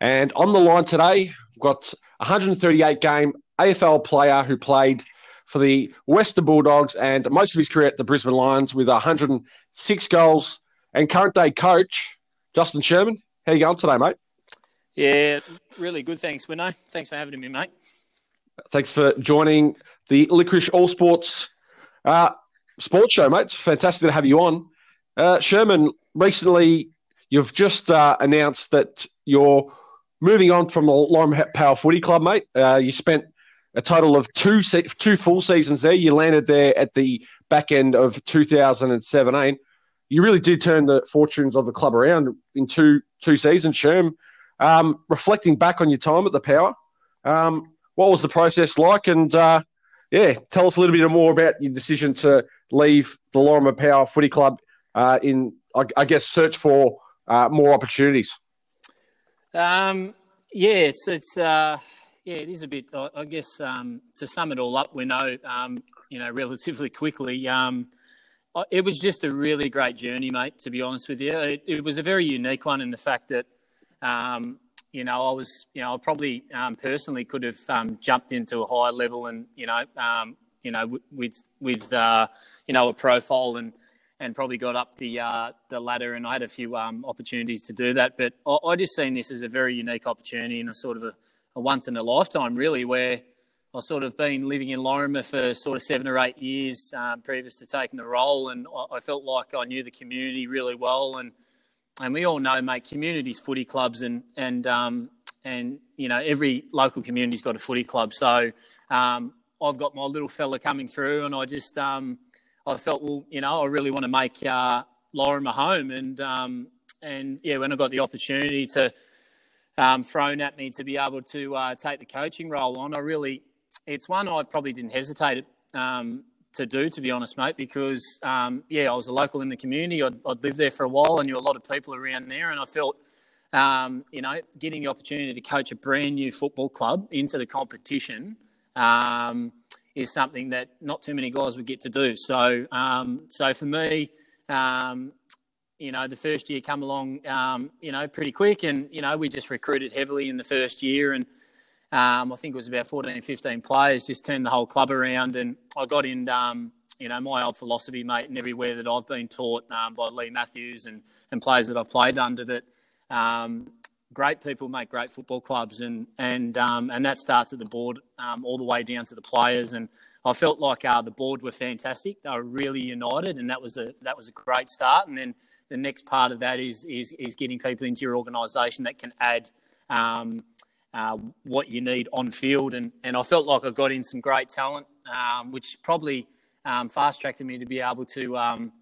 And on the line today, we've got 138 game AFL player who played for the Western Bulldogs and most of his career at the Brisbane Lions with 106 goals and current day coach Justin Sherman. How you going today, mate? Yeah, really good. Thanks, Winno. Thanks for having me, mate. Thanks for joining the Licorice All Sports uh, sports show, mate. It's fantastic to have you on. Uh, Sherman, recently you've just uh, announced that you're moving on from the Laurimar Power Footy Club, mate. Uh, you spent a total of two se- two full seasons there. You landed there at the back end of 2017. You really did turn the fortunes of the club around in two two seasons, Sherm. Um, reflecting back on your time at the Power, um, what was the process like? And uh, yeah, tell us a little bit more about your decision to leave the Laurimar Power Footy Club uh, in, I, I, guess, search for uh, more opportunities. Um, yeah, it's it's uh, yeah, it is a bit. I, I guess um, to sum it all up, we know um, you know relatively quickly. Um, it was just a really great journey, mate. To be honest with you, it, it was a very unique one in the fact that um, you know, I was, you know, I probably um, personally could have um, jumped into a higher level and, you know, um, you know, with with uh, you know a profile and and probably got up the uh, the ladder. And I had a few um, opportunities to do that, but I, I, just seen this as a very unique opportunity and a sort of a, a once in a lifetime, really, where I've sort of been living in Laurimar for sort of seven or eight years um, previous to taking the role, and I, I felt like I knew the community really well and and we all know, mate, communities, footy clubs, and and um, and you know every local community's got a footy club. So um, I've got my little fella coming through, and I just um, I felt, well, you know, I really want to make uh, Laurimar home, and um, and yeah, when I got the opportunity to um, thrown at me to be able to uh, take the coaching role on, I really, it's one I probably didn't hesitate um, to do, to be honest, mate, because, um, yeah, I was a local in the community. I'd, I'd, lived there for a while. I knew a lot of people around there, and I felt, um, you know, getting the opportunity to coach a brand new football club into the competition um, is something that not too many guys would get to do. So, um, so for me, um, you know, the first year come along, um, you know, pretty quick, and you know, we just recruited heavily in the first year, and um, I think it was about 14, 15 players, just turned the whole club around. And I got in, um, you know, my old philosophy, mate, and everywhere that I've been taught um, by Leigh Matthews and, and players that I've played under that great people make great football clubs. And, and, um, and that starts at the board um, all the way down to the players. And I felt like uh, the board were fantastic. They were really united, and that was a, that was a great start. And then the next part of that is, is, is getting people into your organisation that can add um, uh, what you need on field. And, and I felt like I got in some great talent, um, which probably um, fast tracked me to be able to um,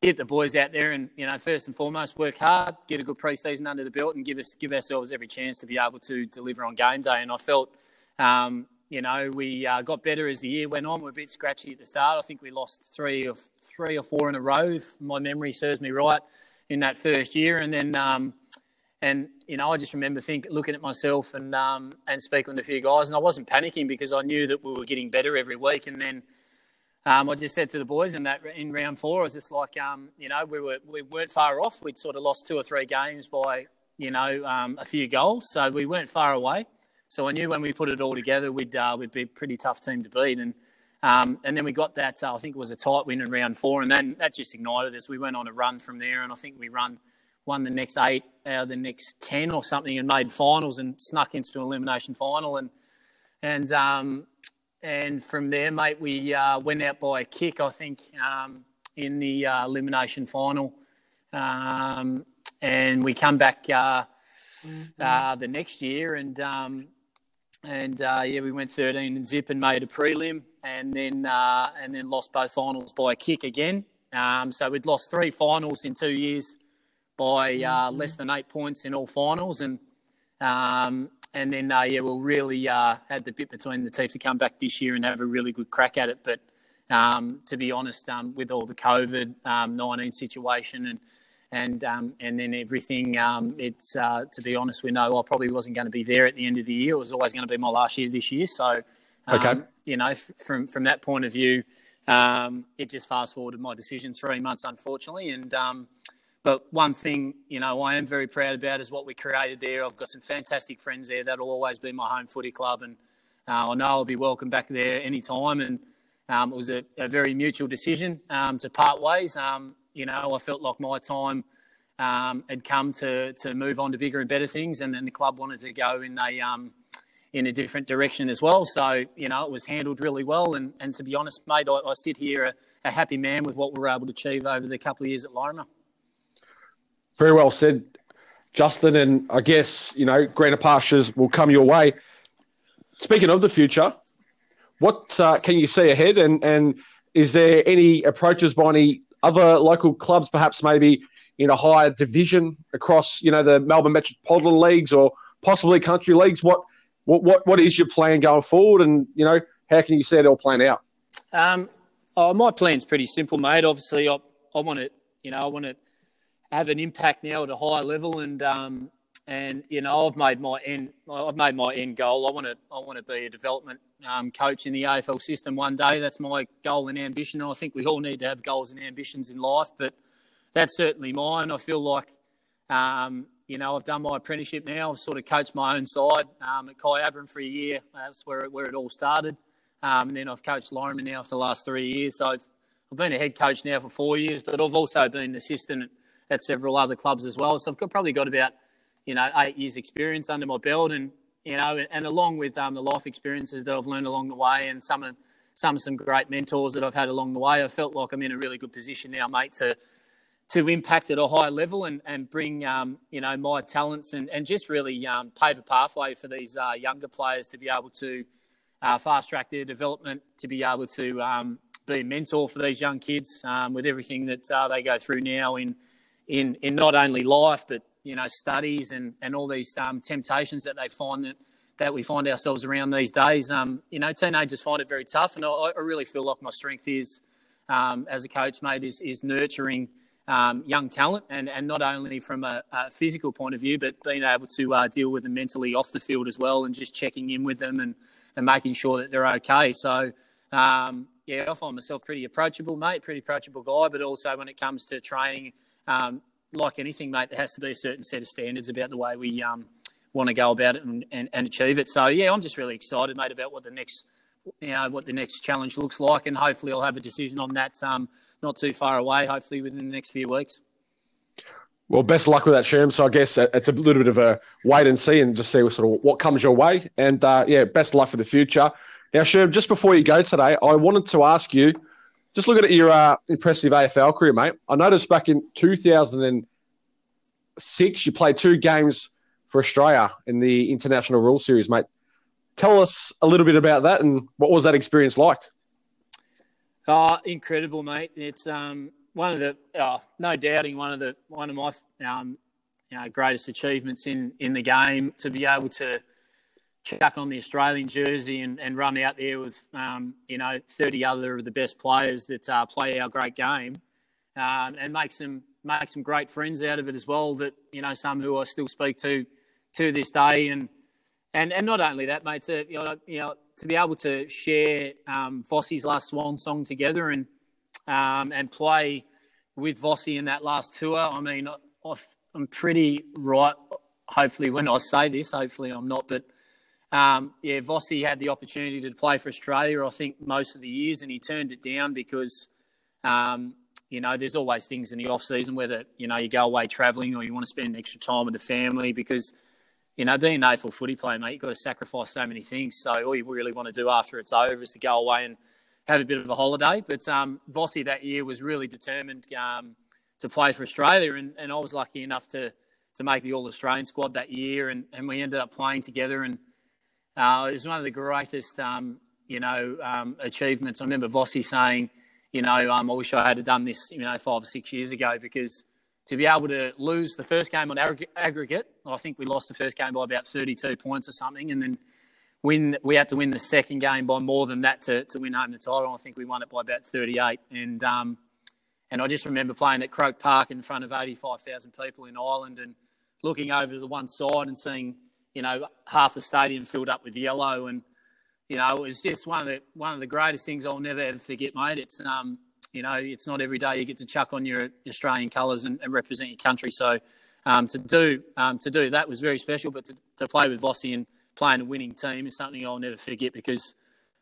get the boys out there and, you know, first and foremost, work hard, get a good preseason under the belt and give us give ourselves every chance to be able to deliver on game day. And I felt, um, you know, we uh, got better as the year went on. We are a bit scratchy at the start. I think we lost three or three or four in a row, if my memory serves me right, in that first year. And then um, and you know, I just remember think looking at myself and um, and speaking with a few guys, and I wasn't panicking because I knew that we were getting better every week. And then um, I just said to the boys in that in round four, I was just like, um, you know, we were we weren't far off. We'd sort of lost two or three games by you know um, a few goals, so we weren't far away. So I knew when we put it all together, we'd uh, we'd be a pretty tough team to beat. And um, and then we got that. Uh, I think it was a tight win in round four, and then that just ignited us. We went on a run from there, and I think we run won the next eight out of the next ten or something, and made finals and snuck into an elimination final. And and um, and from there, mate, we uh, went out by a kick, I think, um, in the uh, elimination final. Um, and we come back uh, mm-hmm. Uh, the next year, and um, and uh, yeah, we went 13 and zip and made a prelim, and then uh, and then lost both finals by a kick again. Um, so we'd lost three finals in two years by uh, mm-hmm. less than eight points in all finals, and um, and then uh, yeah, we'll really uh, had the bit between the teeth to come back this year and have a really good crack at it. But um, to be honest, um, with all the COVID um, nineteen situation and and um, and then everything, um, it's uh, to be honest, we know I probably wasn't going to be there at the end of the year. It was always going to be my last year this year, so okay. you know, from from that point of view, it just fast forwarded my decision three months, unfortunately, and but one thing, you know, I am very proud about is what we created there. I've got some fantastic friends there. That'll always be my home footy club, and uh, I know I'll be welcome back there anytime. And um, it was a, a, very mutual decision um, to part ways. Um, you know, I felt like my time um, had come to to move on to bigger and better things, and then the club wanted to go in a um, in a different direction as well. So, you know, it was handled really well. And, and to be honest, mate, I, I sit here a, a, happy man with what we were able to achieve over the couple of years at Laurimar. Very well said, Justin. And I guess, you know, greener pastures will come your way. Speaking of the future, what uh, can you see ahead? And, and is there any approaches by any other local clubs, perhaps maybe in a higher division across, you know, the Melbourne Metropolitan Leagues or possibly country leagues? What what, what, what is your plan going forward? And, you know, how can you see it all plan out? Um, oh, my plan's pretty simple, mate. Obviously, I, I want to, you know, I want to have an impact now at a higher level, and um, and you know, I've made my end, I've made my end goal. I want to, I want to be a development um, coach in the AFL system one day. That's my goal and ambition. And I think we all need to have goals and ambitions in life, but that's certainly mine. I feel like um, you know, I've done my apprenticeship now. I've sort of coached my own side um, at Kyabram for a year. That's where it, where it all started. Um, and then I've coached Laurimar now for the last three years. So I've, I've been a head coach now for four years, but I've also been an assistant at several other clubs as well. So I've probably got about, you know, eight years experience under my belt. And, you know, and along with um, the life experiences that I've learned along the way and some of, some, some great mentors that I've had along the way, I felt like I'm in a really good position now, mate, to, to impact at a high level and, and bring um, you know my talents and, and just really um, pave a pathway for these uh, younger players to be able to uh, fast track their development, to be able to um, be a mentor for these young kids um, with everything that uh, they go through now in in in not only life but you know studies and and all these um, temptations that they find that. That we find ourselves around these days, um, you know, teenagers find it very tough, and I, I really feel like my strength is, as a coach, mate, is is nurturing um, young talent, and, and not only from a, a, physical point of view, but being able to uh, deal with them mentally off the field as well, and just checking in with them and, and making sure that they're okay. So, um, yeah, I find myself pretty approachable, mate, pretty approachable guy, but also when it comes to training, um, like anything, mate, there has to be a certain set of standards about the way we um, want to go about it and, and, and achieve it. So, yeah, I'm just really excited, mate, about what the next you know what the next challenge looks like, and hopefully I'll have a decision on that um, not too far away. Hopefully within the next few weeks. Well, best luck with that, Sherm. So I guess it's a little bit of a wait and see, and just see what sort of what comes your way. And uh, yeah, best luck for the future. Now, Sherm, just before you go today, I wanted to ask you, just looking at your uh, impressive AFL career, mate. I noticed back in 2006 you played two games for Australia in the International Rules Series, mate tell us a little bit about that and what was that experience like? Oh, incredible, mate! It's um, one of the oh, no doubting one of the one of my um, you know, greatest achievements in in the game to be able to chuck on the Australian jersey and, and run out there with um, you know 30 other of the best players that uh, play our great game um, and make some make some great friends out of it as well. That you know some who I still speak to to this day and and and not only that, mate, to you know, you know to be able to share um, Vossi's last Swan song together and um, and play with Vossi in that last tour. I mean, I, am pretty right. Hopefully, when I say this, hopefully I'm not, but um, yeah, Vossi had the opportunity to play for Australia. I think most of the years, and he turned it down because. Um, you know, there's always things in the off season whether you know you go away travelling or you want to spend extra time with the family because you know, being an AFL footy player, mate, you've got to sacrifice so many things. So all you really want to do after it's over is to go away and have a bit of a holiday. But um, Vossi that year was really determined um, to play for Australia, and, and I was lucky enough to to make the All Australian squad that year, and, and we ended up playing together, and uh, it was one of the greatest, um, you know, um, achievements. I remember Vossi saying, you know, um, I wish I had done this, you know, five or six years ago because to be able to lose the first game on aggregate, I think we lost the first game by about 32 points or something, and then win. We had to win the second game by more than that to, to win home the title. I think we won it by about 38, and um, and I just remember playing at Croke Park in front of 85,000 people in Ireland, and looking over to the one side and seeing you know half the stadium filled up with yellow, and you know it was just one of the one of the greatest things I'll never ever forget, mate. It's um you know, it's not every day you get to chuck on your Australian colours and, and, represent your country. So um, to do um, to do that was very special. But to, to play with Vossi and playing a winning team is something I'll never forget because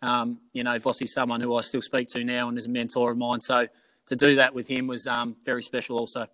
um, you know Vossi's someone who I still speak to now and is a mentor of mine. So to do that with him was um, very special also.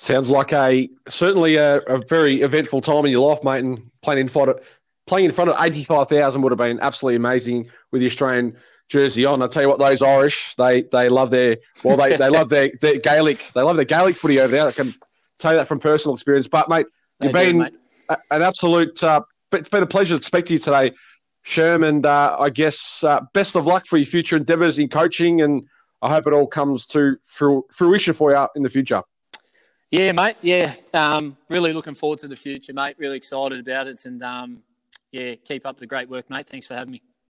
Sounds like a certainly a, a, very eventful time in your life, mate. And playing in front of playing in front of eighty five thousand would have been absolutely amazing with the Australian jersey on. I tell you what, those Irish they they love their well they, they love their, their Gaelic they love their Gaelic footy over there. I can tell you that from personal experience. But mate, you've they been do, mate. A, an absolute. Uh, it's been a pleasure to speak to you today, Sherman. Uh, I guess uh, best of luck for your future endeavours in coaching, and I hope it all comes to fruition for you in the future. Yeah, mate. Yeah, um, really looking forward to the future, mate. Really excited about it, and um, yeah, keep up the great work, mate. Thanks for having me.